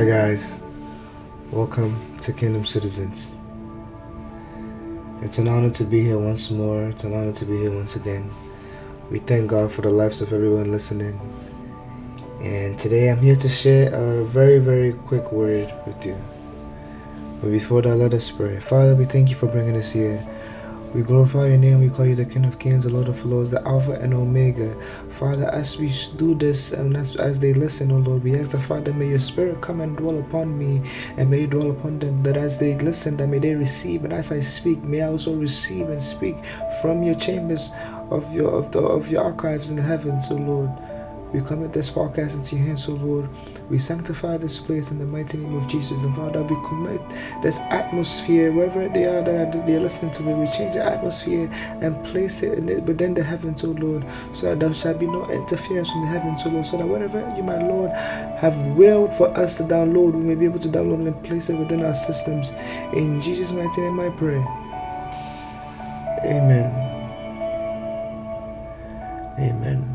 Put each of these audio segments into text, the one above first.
Hi, guys. Welcome to Kingdom Citizens. It's an honor to be here once more. It's an honor to be here once again. We thank God for the lives of everyone listening. And today I'm here to share a very, very quick word with you. But before that, let us pray. Father, we thank you for bringing us here. We glorify your name. We call you the King of Kings, the Lord of Lords, the Alpha and Omega. Father, as we do this and as, as they listen, O oh Lord, we ask the Father, may your Spirit come and dwell upon me and may you dwell upon them. That as they listen, that may they receive, and as I speak, may I also receive and speak from your chambers of your of the of your archives in the heavens, O oh Lord. We commit this podcast into your hands, O Lord. We sanctify this place in the mighty name of Jesus. And Father, we commit this atmosphere, wherever they are that they are listening to me, we change the atmosphere and place it, in it within the heavens, O Lord, so that there shall be no interference from the heavens, O Lord, so that whatever you, my Lord, have willed for us to download, we may be able to download and place it within our systems. In Jesus' mighty name I pray. Amen. Amen.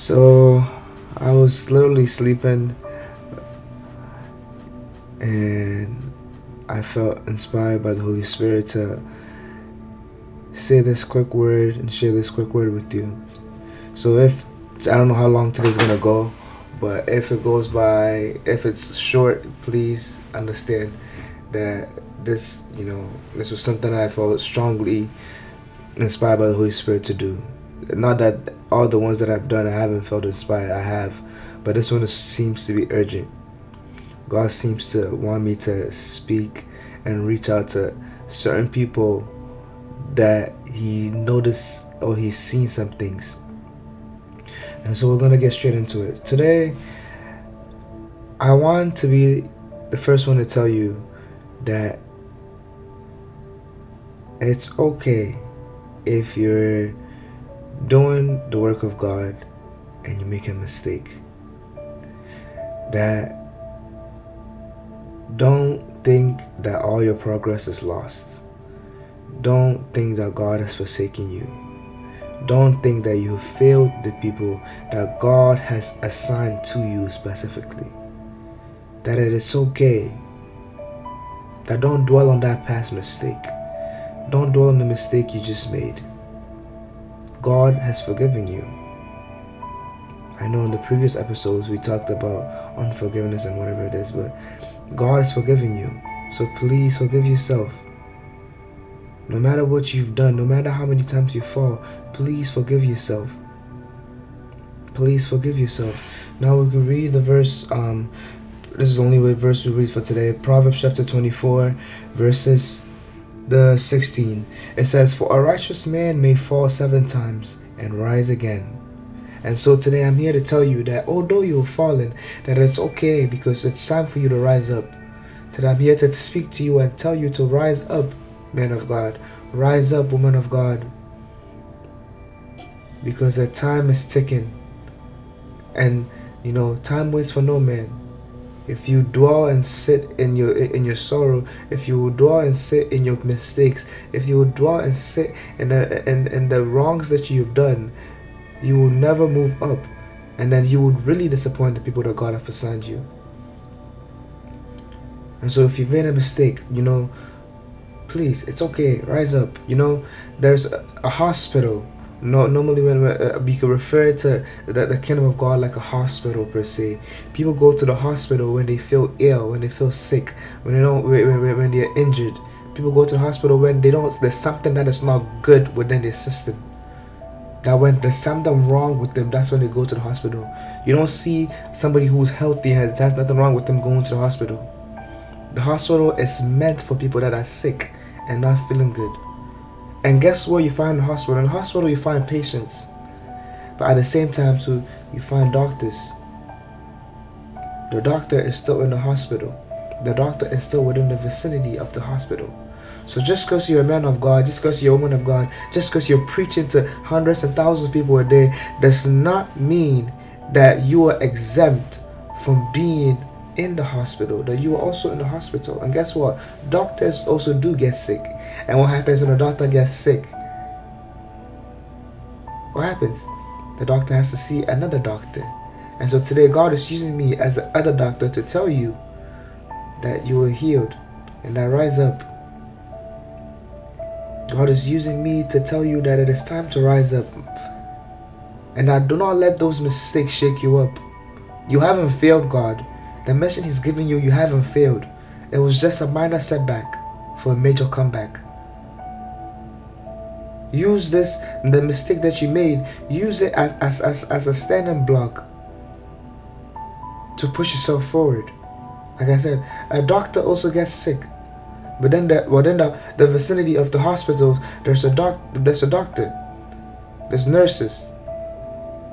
So, I was literally sleeping and I felt inspired by the Holy Spirit to say this quick word and share this quick word with you. So, if I don't know how long today's gonna go, but if it goes by, if it's short, please understand that this, you know, this was something I felt strongly inspired by the Holy Spirit to do not that all the ones that I've done I haven't felt inspired. I have, but this one seems to be urgent. God seems to want me to speak and reach out to certain people that He noticed or He's seen some things. And so we're gonna get straight into it. Today, I want to be the first one to tell you that it's okay if you're doing the work of God and you make a mistake, that don't think that all your progress is lost. Don't think that God has forsaken you. Don't think that you failed the people that God has assigned to you specifically. That it is okay. That don't dwell on that past mistake. Don't dwell on the mistake you just made. God has forgiven you. I know in the previous episodes we talked about unforgiveness and whatever it is, but God has forgiven you. So please forgive yourself. No matter what you've done, no matter how many times you fall, please forgive yourself. Please forgive yourself. Now we can read the verse. Um, this is the only verse we read for today. Proverbs chapter 24, verses the 16, it says, For a righteous man may fall seven times and rise again. And so today I'm here to tell you that although you've fallen, that it's okay because it's time for you to rise up. Today I'm here to speak to you and tell you to rise up, man of God. Rise up, woman of God. Because the time is ticking. And, you know, time waits for no man if you dwell and sit in your in your sorrow if you will dwell and sit in your mistakes if you will dwell and sit in the in, in the wrongs that you've done you will never move up and then you would really disappoint the people that god has assigned you. And so if you've made a mistake you know please it's okay rise up. You know there's a, a hospital no, normally when uh, we can refer to the, the kingdom of God like a hospital per se. People go to the hospital when they feel ill, when they feel sick, when they don't, when, when they're injured. People go to the hospital when they don't. There's something that is not good within their system. That when there's something wrong with them, that's when they go to the hospital. You don't see somebody who's healthy and has nothing wrong with them going to the hospital. The hospital is meant for people that are sick and not feeling good. And guess what you find in the hospital? In hospital, you find patients. But at the same time, too, you find doctors. The doctor is still in the hospital. The doctor is still within the vicinity of the hospital. So just because you're a man of God, just because you're a woman of God, just because you're preaching to hundreds and thousands of people a day, does not mean that you are exempt from being in the hospital, that you are also in the hospital. And guess what? Doctors also do get sick. And what happens when a doctor gets sick? What happens? The doctor has to see another doctor. And so today, God is using me as the other doctor to tell you that you are healed and that rise up. God is using me to tell you that it is time to rise up. And I do not let those mistakes shake you up. You haven't failed God. The mission He's given you, you haven't failed. It was just a minor setback for a major comeback. Use this, the mistake that you made, use it as, as, as, as a standing block to push yourself forward. Like I said, a doctor also gets sick. But then the well then the, the vicinity of the hospitals, there's a doc there's a doctor. There's nurses.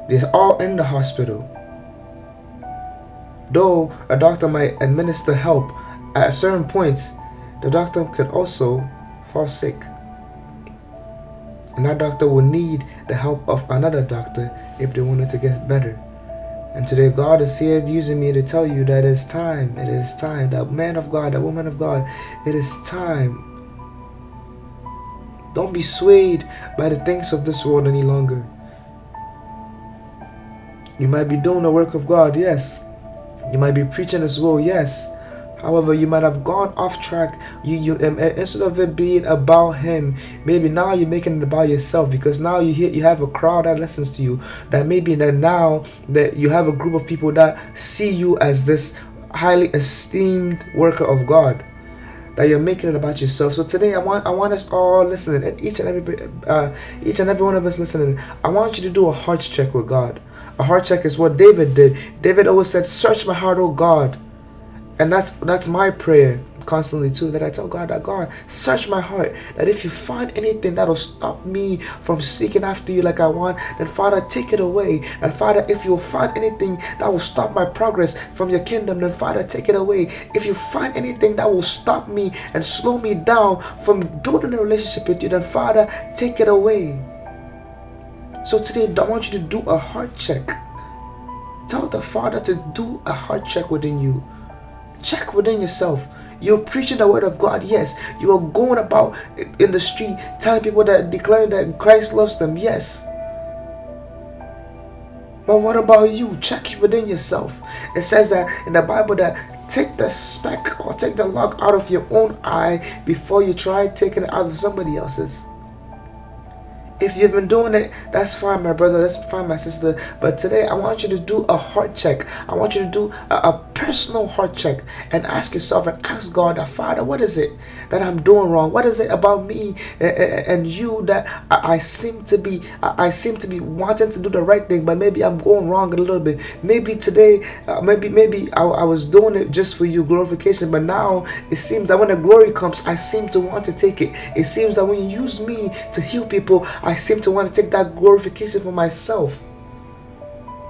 They're all in the hospital. Though a doctor might administer help at certain points, the doctor could also fall sick. And that doctor will need the help of another doctor if they wanted to get better. And today, God is here using me to tell you that it's time. It is time. That man of God, that woman of God, it is time. Don't be swayed by the things of this world any longer. You might be doing the work of God, yes. You might be preaching as well, yes. However, you might have gone off track. You, you um, uh, instead of it being about him, maybe now you're making it about yourself because now you hear you have a crowd that listens to you. That maybe that now that you have a group of people that see you as this highly esteemed worker of God. That you're making it about yourself. So today, I want I want us all listening, each and every uh, each and every one of us listening. I want you to do a heart check with God. A heart check is what David did. David always said, "Search my heart, oh God." And that's that's my prayer constantly too that I tell God that God search my heart that if you find anything that'll stop me from seeking after you like I want then Father take it away and Father if you find anything that will stop my progress from your kingdom then Father take it away if you find anything that will stop me and slow me down from building a relationship with you then Father take it away so today I want you to do a heart check tell the Father to do a heart check within you Check within yourself. You're preaching the word of God, yes. You are going about in the street telling people that declaring that Christ loves them, yes. But what about you? Check within yourself. It says that in the Bible that take the speck or take the log out of your own eye before you try taking it out of somebody else's. If you've been doing it, that's fine, my brother. That's fine, my sister. But today, I want you to do a heart check. I want you to do a, a personal heart check and ask yourself and ask God, Father, what is it that I'm doing wrong? What is it about me and you that I seem to be? I seem to be wanting to do the right thing, but maybe I'm going wrong a little bit. Maybe today, uh, maybe maybe I, I was doing it just for you glorification, but now it seems that when the glory comes, I seem to want to take it. It seems that when you use me to heal people, I seem to want to take that glorification for myself.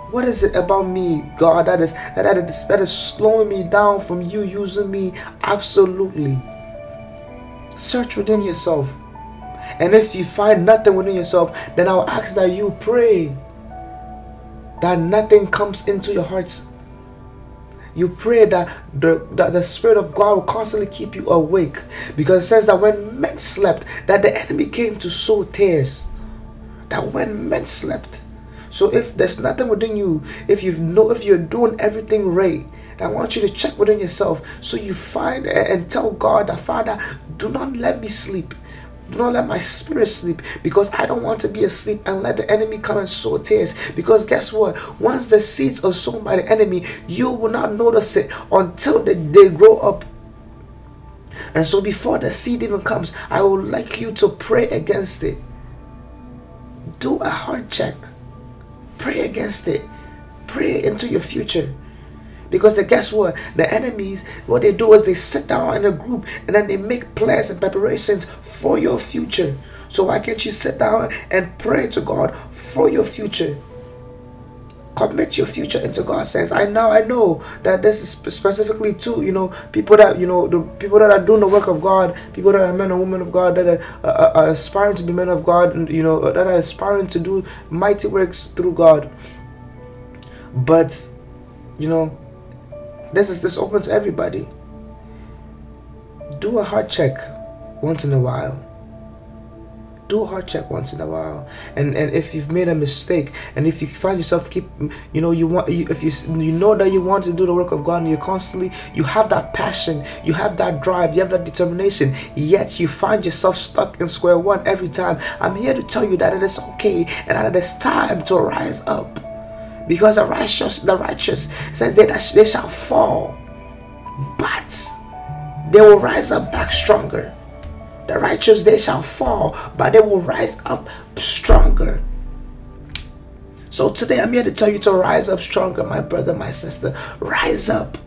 What is it about me, God, that is that is that is slowing me down from you using me? Absolutely. Search within yourself. And if you find nothing within yourself, then I'll ask that you pray that nothing comes into your hearts. You pray that the, that the Spirit of God will constantly keep you awake. Because it says that when men slept, that the enemy came to sow tares that when men slept. So if there's nothing within you, if you know if you're doing everything right, I want you to check within yourself so you find and tell God that Father, do not let me sleep. Do not let my spirit sleep because I don't want to be asleep and let the enemy come and sow tares. Because guess what? Once the seeds are sown by the enemy, you will not notice it until they, they grow up. And so before the seed even comes, I would like you to pray against it do a heart check. Pray against it. Pray into your future. Because the, guess what? The enemies, what they do is they sit down in a group and then they make plans and preparations for your future. So why can't you sit down and pray to God for your future? Commit your future into God's hands. I now I know that this is specifically to you know people that you know the people that are doing the work of God, people that are men and women of God that are, are aspiring to be men of God, and you know that are aspiring to do mighty works through God. But you know, this is this open to everybody. Do a heart check once in a while. Do a heart check once in a while. And and if you've made a mistake and if you find yourself keep you know you want you, if you you know that you want to do the work of god and you're constantly you have that passion you have that drive you have that determination yet you find yourself stuck in square one every time. I'm here to tell you that it is okay and that it is time to rise up. Because the righteous the righteous says they, that they shall fall but they will rise up back stronger the righteous they shall fall, but they will rise up stronger. So today I'm here to tell you to rise up stronger, my brother, my sister. Rise up.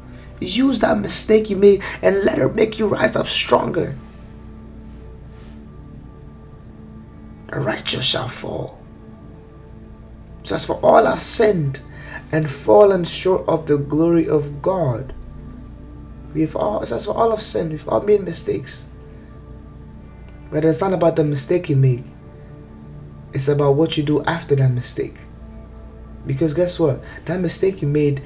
Use that mistake you made and let her make you rise up stronger. The righteous shall fall. Just for all have sinned and fallen short of the glory of God. We've all, just for all have sinned, we've all made mistakes. But it's not about the mistake you make. It's about what you do after that mistake. Because guess what? That mistake you made,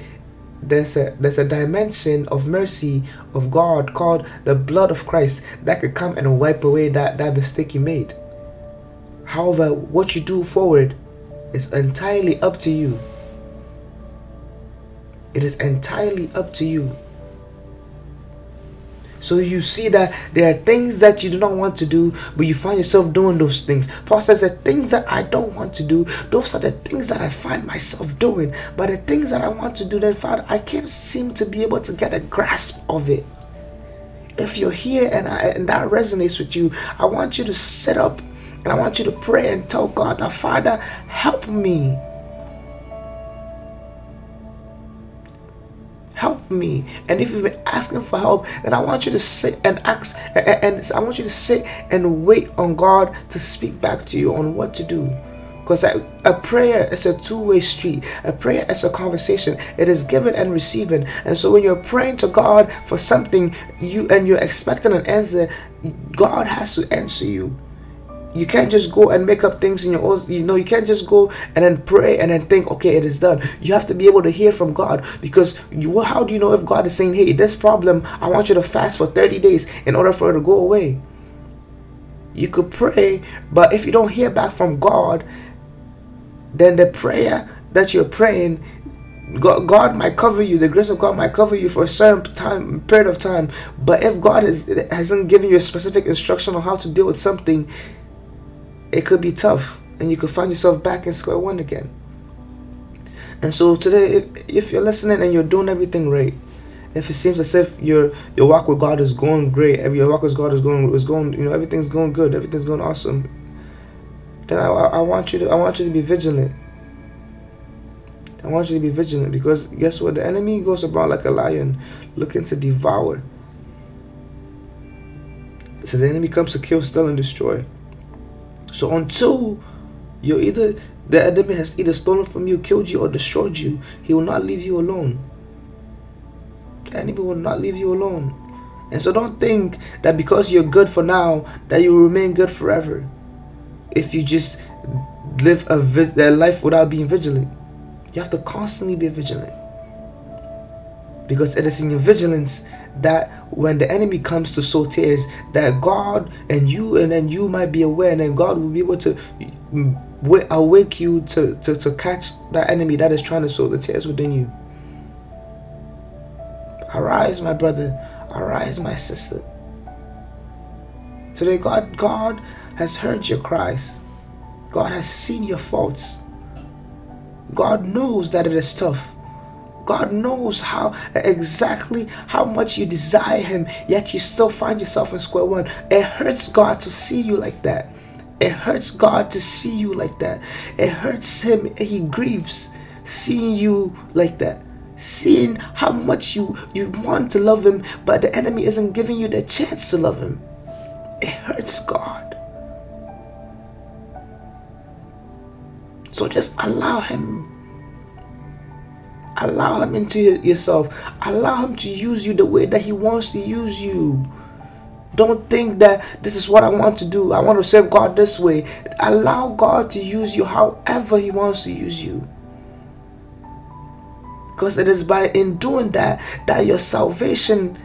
there's a there's a dimension of mercy of God called the blood of Christ that could come and wipe away that, that mistake you made. However, what you do forward is entirely up to you. It is entirely up to you. So you see that there are things that you do not want to do, but you find yourself doing those things. Paul says the things that I don't want to do, those are the things that I find myself doing. But the things that I want to do, then Father, I can't seem to be able to get a grasp of it. If you're here and, I, and that resonates with you, I want you to sit up and I want you to pray and tell God that Father, help me. Me. And if you've been asking for help, then I want you to sit and ask, and, I want you to sit and wait on God to speak back to you on what to do. Because a prayer is a two way street. A prayer is a conversation. It is given and receiving. And so when you're praying to God for something, you and you're expecting an answer, God has to answer you. You can't just go and make up things in your own, you know, you can't just go and then pray and then think, okay, it is done. You have to be able to hear from God because you, how do you know if God is saying, hey, this problem, I want you to fast for 30 days in order for it to go away? You could pray, but if you don't hear back from God, then the prayer that you're praying God, God might cover you. The grace of God might cover you for a certain time period of time. But if God has, hasn't given you a specific instruction on how to deal with something, it could be tough and you could find yourself back in square one again. And so today, if, you're listening and you're doing everything right, if it seems as if your your walk with God is going great, every your walk with God is going is going, you know, everything's going good, everything's going awesome, then I, I want you to I want you to be vigilant. I want you to be vigilant because guess what? The enemy goes about like a lion, looking to devour. So the enemy comes to kill, steal, and destroy. So until you're either the enemy has either stolen from you, killed you, or destroyed you, he will not leave you alone. The enemy will not leave you alone. And so don't think that because you're good for now, that you will remain good forever. If you just live a, a life without being vigilant, you have to constantly be vigilant. Because it is in your vigilance that when the enemy comes to sow tares, that God and you and then you might be aware, and then God will be able to mm, awake you to, to, to catch that enemy that is trying to sow the tares within you. Arise, my brother. Arise, my sister. Today, God, God has heard your cries. God has seen your faults. God knows that it is tough. God knows how exactly how much you desire Him, yet you still find yourself in square one. It hurts God to see you like that. It hurts God to see you like that. It hurts Him. He grieves seeing you like that. Seeing how much you, you want to love Him, but the enemy isn't giving you the chance to love Him. It hurts God. So just allow Him Allow Him into yourself. Allow Him to use you the way that He wants to use you. Don't think that this is what I want to do. I want to serve God this way. Allow God to use you however He wants to use you. Because it is by in doing that that your salvation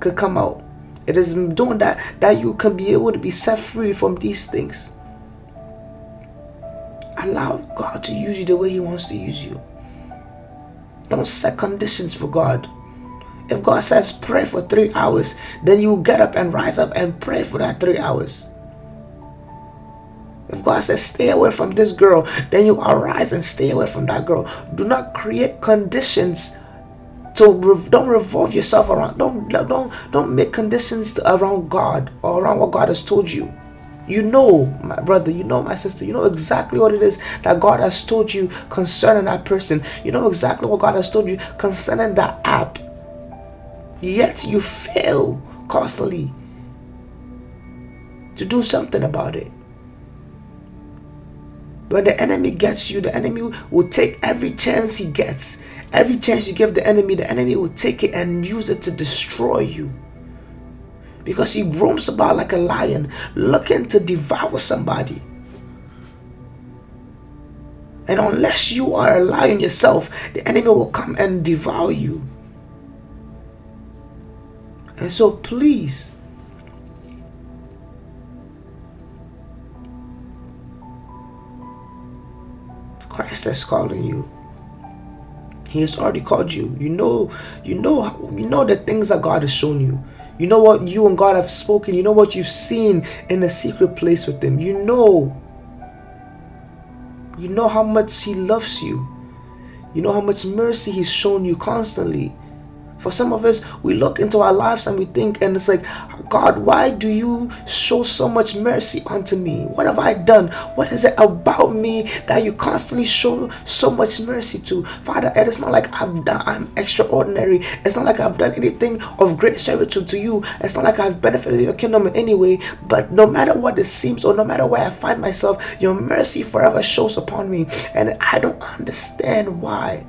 could come out. It is doing that that you can be able to be set free from these things. Allow God to use you the way He wants to use you. Don't set conditions for God. If God says pray for three hours, then you get up and rise up and pray for that three hours. If God says stay away from this girl, then you arise and stay away from that girl. Do not create conditions to don't revolve yourself around. Don't don't don't make conditions around God or around what God has told you. You know, my brother, you know, my sister, you know exactly what it is that God has told you concerning that person. You know exactly what God has told you concerning that app. Yet you fail constantly to do something about it. When the enemy gets you, the enemy will take every chance he gets. Every chance you give the enemy, the enemy will take it and use it to destroy you because he roams about like a lion looking to devour somebody. And unless you are a lion yourself, the enemy will come and devour you. And so, please, Christ is calling you. He has already called you. You know, you know, you know the things that God has shown you. You know what you and God have spoken. You know what you've seen in the secret place with Him. You know. You know how much He loves you. You know how much mercy He's shown you constantly. For some of us, we look into our lives and we think, and it's like, God, why do you show so much mercy unto me? What have I done? What is it about me that you constantly show so much mercy to? Father, it is not like I've done, I'm extraordinary. It's not like I've done anything of great servitude to you. It's not like I've benefited your kingdom in any way. But no matter what it seems, or no matter where I find myself, your mercy forever shows upon me. And I don't understand why.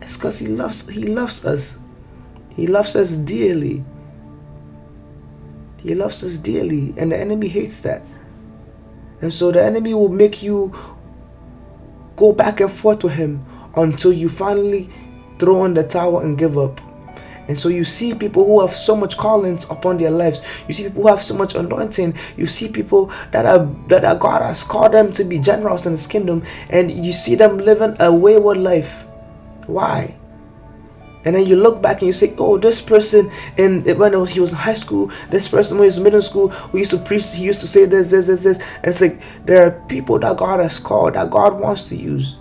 It's because he loves he loves us. He loves us dearly. He loves us dearly, and the enemy hates that. And so the enemy will make you go back and forth with him until you finally throw in the towel and give up. And so you see people who have so much callings upon their lives. You see people who have so much anointing. You see people that are that are God has called them to be generals in His kingdom, and you see them living a wayward life. Why? And then you look back and you say, "Oh, this person in when he was in high school, this person when he was in middle school, we used to preach. He used to say this, this, this, this." And it's like there are people that God has called, that God wants to use,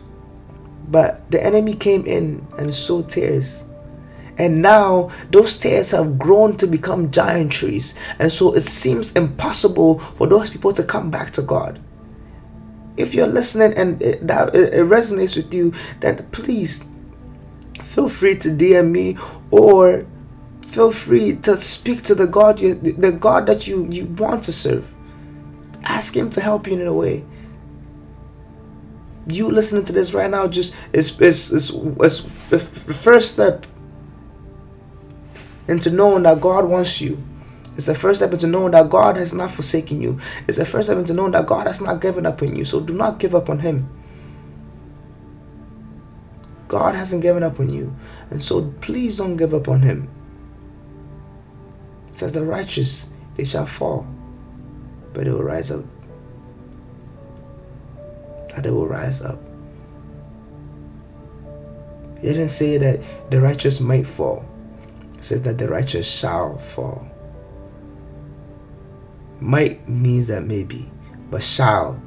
but the enemy came in and sowed tares. And now those tares have grown to become giant trees. And so it seems impossible for those people to come back to God. If you're listening and that it resonates with you, then please feel free to DM me or feel free to speak to the God you, the God that you you want to serve. Ask him to help you in a way. You listening to this right now just is is is, is the first step into knowing that God wants you. It's the first step into knowing that God has not forsaken you. It's the first step into knowing that God has not given up on you. So do not give up on Him. God hasn't given up on you. And so please don't give up on him. It says the righteous, they shall fall, but they will rise up. That they will rise up. He didn't say that the righteous might fall. It says that the righteous shall fall. Might means that maybe, but shall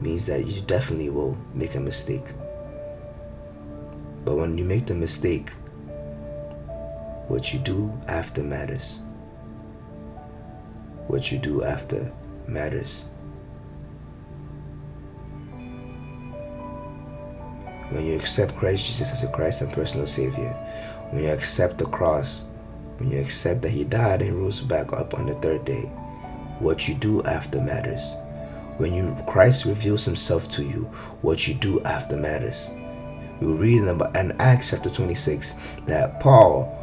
means that you definitely will make a mistake. But when you make the mistake, what you do after matters. What you do after matters. When you accept Christ Jesus as your Christ and personal Savior, when you accept the cross, when you accept that He died and rose back up on the third day, what you do after matters. When you Christ reveals Himself to you, what you do after matters we read in, Acts chapter 26 that Paul,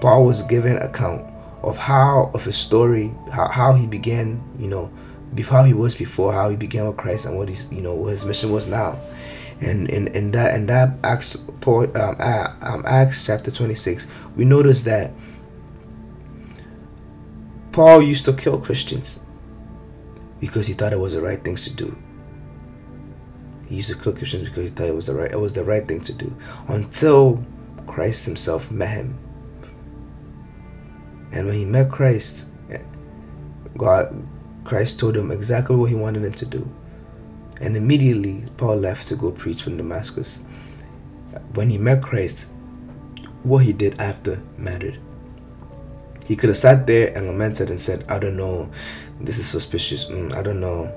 Paul was given account of how of his story, how, how he began, you know, before he was before, how he began with Christ, and what his you know what his mission was now. And in, in that in that Acts Paul um, um, Acts chapter 26, we notice that Paul used to kill Christians. because he thought it was the right things to do. He used to kill Christians because he thought it was the right it was the right thing to do. Until Christ himself met him. And when he met Christ, God Christ told him exactly what he wanted him to do. And immediately Paul left to go preach from Damascus. When he met Christ, what he did after mattered. He could have sat there and lamented and said, I don't know, this is suspicious, mm, I don't know.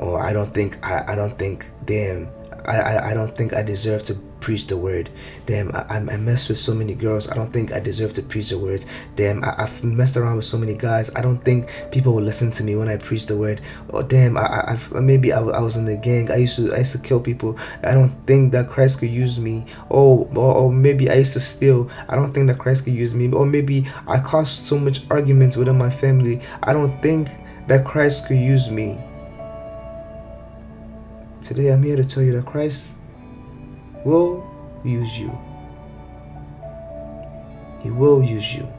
Or I don't think I, I don't think damn I, I, I don't think I deserve to preach the word. Damn, I, I messed with so many girls. I don't think I deserve to preach the words. Damn, I, have messed around with so many guys. I don't think people will listen to me when I preach the word. Or oh, damn, I, I maybe I, I was in the gang. I used to I used to kill people. I don't think that Christ could use me. Oh, or, or maybe I used to steal. I don't think that Christ could use me. Or maybe I caused so much arguments within my family. I don't think that Christ could use me. Today I'm here to tell you that Christ will use you. He will use you.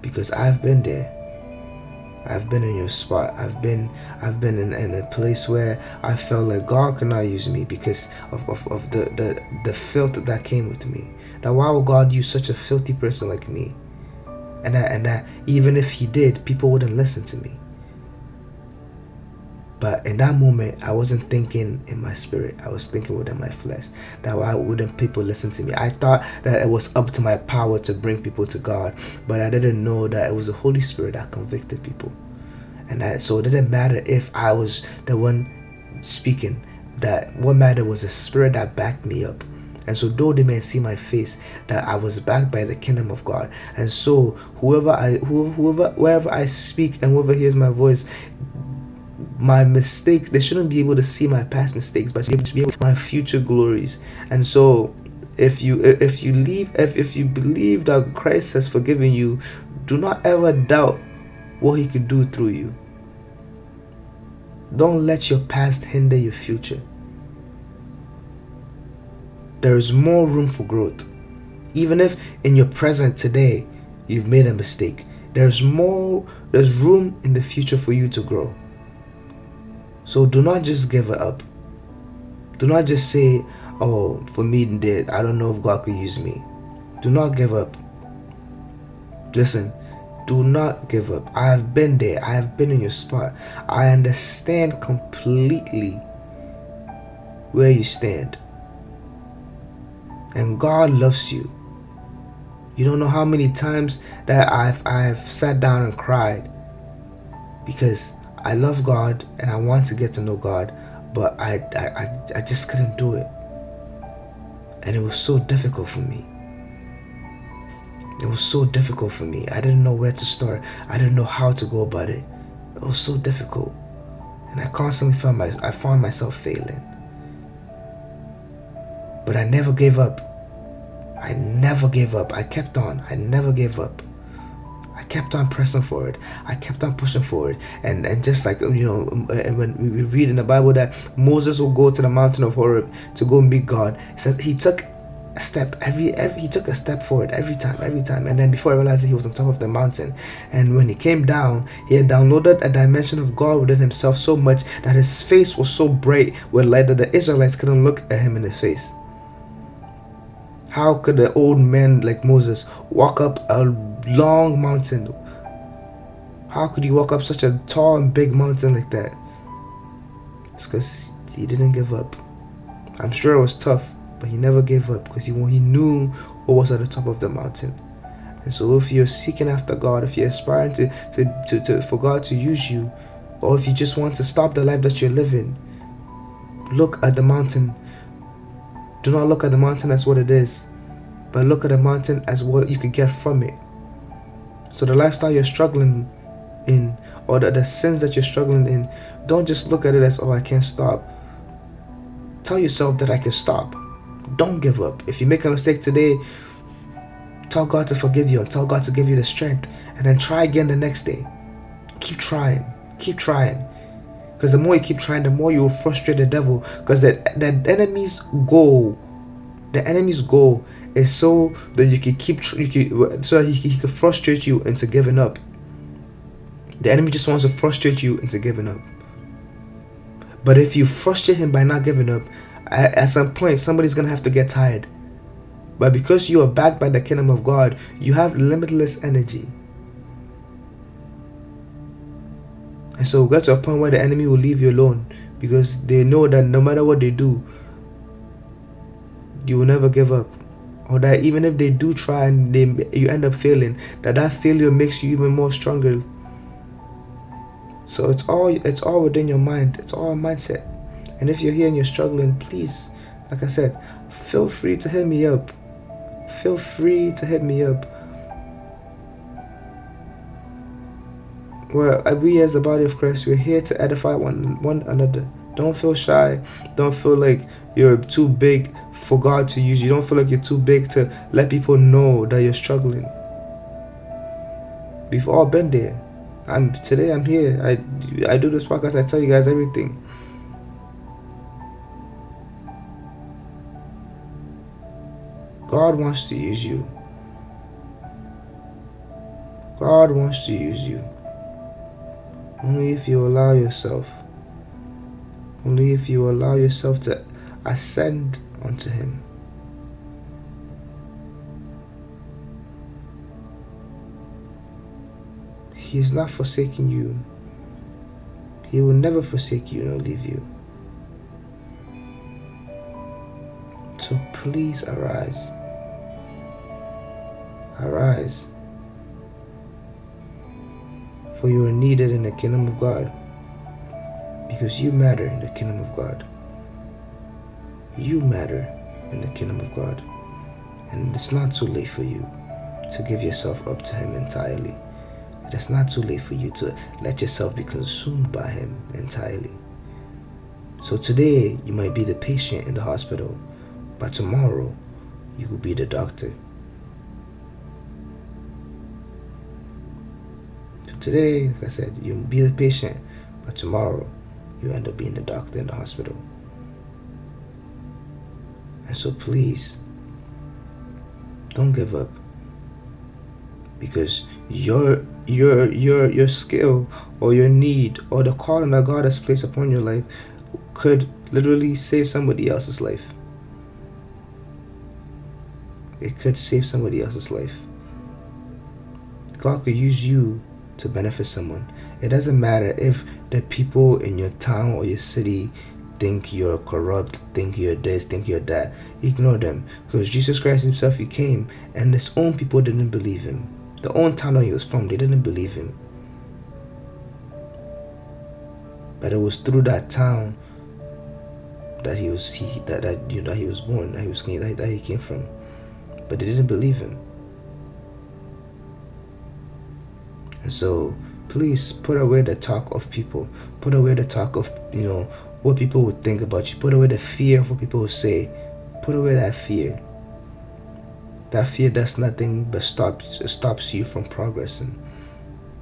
Because I've been there. I've been in your spot. I've been I've been in, in a place where I felt like God cannot use me because of, of, of the, the, the filth that came with me. That why would God use such a filthy person like me? And that and that even if he did, people wouldn't listen to me. But in that moment, I wasn't thinking in my spirit. I was thinking within my flesh. That why wouldn't people listen to me? I thought that it was up to my power to bring people to God, but I didn't know that it was the Holy Spirit that convicted people. And so it didn't matter if I was the one speaking. That what mattered was the spirit that backed me up. And so, though they may see my face, that I was backed by the kingdom of God. And so, whoever I, whoever, wherever I speak, and whoever hears my voice, my mistakes they shouldn't be able to see my past mistakes but to be able to my future glories. And so if you if you leave if, if you believe that christ has forgiven you do not ever doubt what he could do through you. Don't let your past hinder your future. There is more room for growth. Even if in your present today you've made a mistake there's more there's room in the future for you to grow so do not just give it up. Do not just say, oh, for me, did I don't know if God could use me. Do not give up. Listen, do not give up. I have been there. I have been in your spot. I understand completely where you stand. And God loves you. You don't know how many times that I've I've sat down and cried because I love God and I want to get to know God, but I, I, I just couldn't do it. And it was so difficult for me. It was so difficult for me. I didn't know where to start. I didn't know how to go about it. It was so difficult. And I constantly found my I found myself failing. But I never gave up. I never gave up. I kept on. I never gave up. I kept on pressing forward. I kept on pushing forward. And and just like you know, uh, when we read in the Bible that Moses will go to the mountain of Horeb to go meet God, it says he took a step every every he took a step forward every time every time and then before I realized he was on top of the mountain and when he came down he had downloaded a dimension of God within himself so much that his face was so bright with light that the Israelites couldn't look at him in his face how could an old man like Moses walk up a long mountain? How could you walk up such a tall and big mountain like that? It's because he didn't give up. I'm sure it was tough, but he never gave up because he, he knew what was at the top of the mountain. And so if you're seeking after God, if you're aspiring to, to, to, to for God to use you, or if you just want to stop the life that you're living, look at the mountain do not look at the mountain as what it is, but look at the mountain as what you could get from it. So the lifestyle you're struggling in, or the, the sins that you're struggling in, don't just look at it as, oh, I can't stop. Tell yourself that I can stop. Don't give up. If you make a mistake today, tell God to forgive you and tell God to give you the strength. And then try again the next day. Keep trying. Keep trying. Because the more you keep trying, the more you will frustrate the devil. Because the, the enemy's goal, the enemy's goal is so that you can keep you can, so he, he can frustrate you into giving up. The enemy just wants to frustrate you into giving up. But if you frustrate him by not giving up, at some point somebody's gonna have to get tired. But because you are backed by the kingdom of God, you have limitless energy. And so get to a point where the enemy will leave you alone because they know that no matter what they do, you will never give up. Or that even if they do try and they you end up failing, that that failure makes you even more stronger. So it's all it's all within your mind. It's all a mindset. And if you're here and you're struggling, please, like I said, feel free to hit me up. Feel free to hit me up. Well, uh, we as the body of Christ, we're here to edify one one another. Don't feel shy. Don't feel like you're too big for God to use you. Don't feel like you're too big to let people know that you're struggling. We've all been there. And today I'm here. I I do this podcast. I tell you guys everything. God wants to use you. God wants to use you. Only if you allow yourself. Only if you allow yourself to ascend unto Him. He is not forsaking you. He will never forsake you nor leave you. So please arise. Arise for you are needed in the kingdom of God because you matter in the kingdom of God. You matter in the kingdom of God. And it's not too late for you to give yourself up to Him entirely. It is not too late for you to let yourself be consumed by Him entirely. So today, you might be the patient in the hospital, but tomorrow, you will be the doctor. So Today, like I said, you'll be the patient, but tomorrow you end up being the doctor in the hospital. And so please, don't give up. Because your your your your skill or your need or the calling that God has placed upon your life could literally save somebody else's life. It could save somebody else's life. God could use you to benefit someone. It doesn't matter if the people in your town or your city think you're corrupt, think you're this, think you're that. Ignore them. Because Jesus Christ Himself, He came and His own people didn't believe Him. The own town He was from, they didn't believe Him. But it was through that town that he was he that, that you know that he was born, that he was that, that he came from. But they didn't believe him. And so please put away the talk of people. Put away the talk of, you know, what people would think about you. Put away the fear of what people would say. Put away that fear. That fear does nothing but stops stops you from progressing.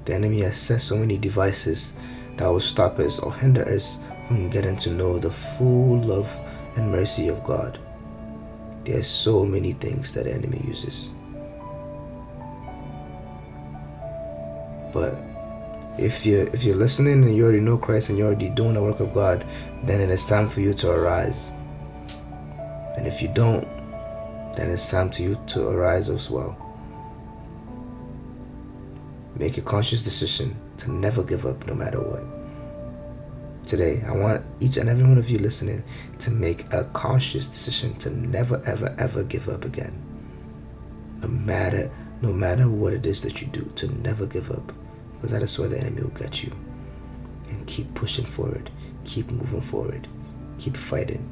The enemy has set so many devices that will stop us or hinder us from getting to know the full love and mercy of God. There's so many things that the enemy uses. But if you if you're listening and you already know Christ and you're already doing the work of God, then it is time for you to arise. And if you don't, then it's time to you to arise as well. Make a conscious decision to never give up no matter what. Today, I want each and every one of you listening to make a conscious decision to never ever ever give up again. No matter no matter what it is that you do, to never give up. Because that is where the enemy will get you. And keep pushing forward. Keep moving forward. Keep fighting.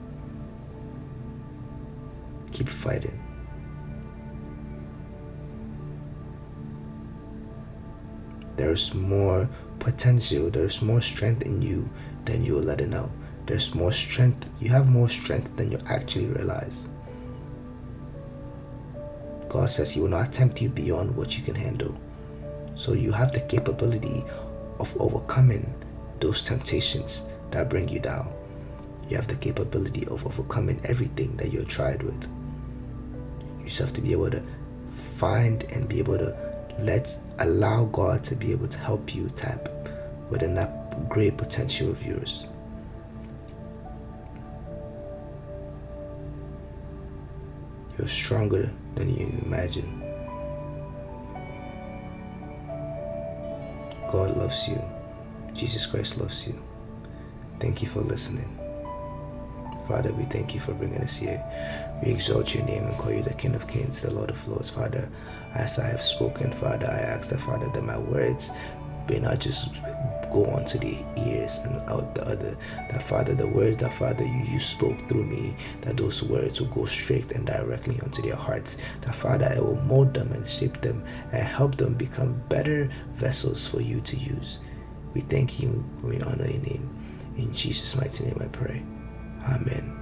Keep fighting. There's more potential, there's more strength in you than you're letting out. There's more strength, you have more strength than you actually realize. God says He will not tempt you beyond what you can handle. So you have the capability of overcoming those temptations that bring you down. You have the capability of overcoming everything that you're tried with. You just have to be able to find and be able to let allow God to be able to help you tap within that great potential of yours. You're stronger than you imagine. God loves you. Jesus Christ loves you. Thank you for listening. Father, we thank you for bringing us here. We exalt your name and call you the King of Kings, the Lord of Lords. Father, as I have spoken, Father, I ask the Father that my words be not just go onto the ears and out the other. That Father, the words that Father you, you spoke through me, that those words will go straight and directly onto their hearts. That Father, I will mold them and shape them and help them become better vessels for you to use. We thank you. We honor your name. In Jesus' mighty name I pray. Amen.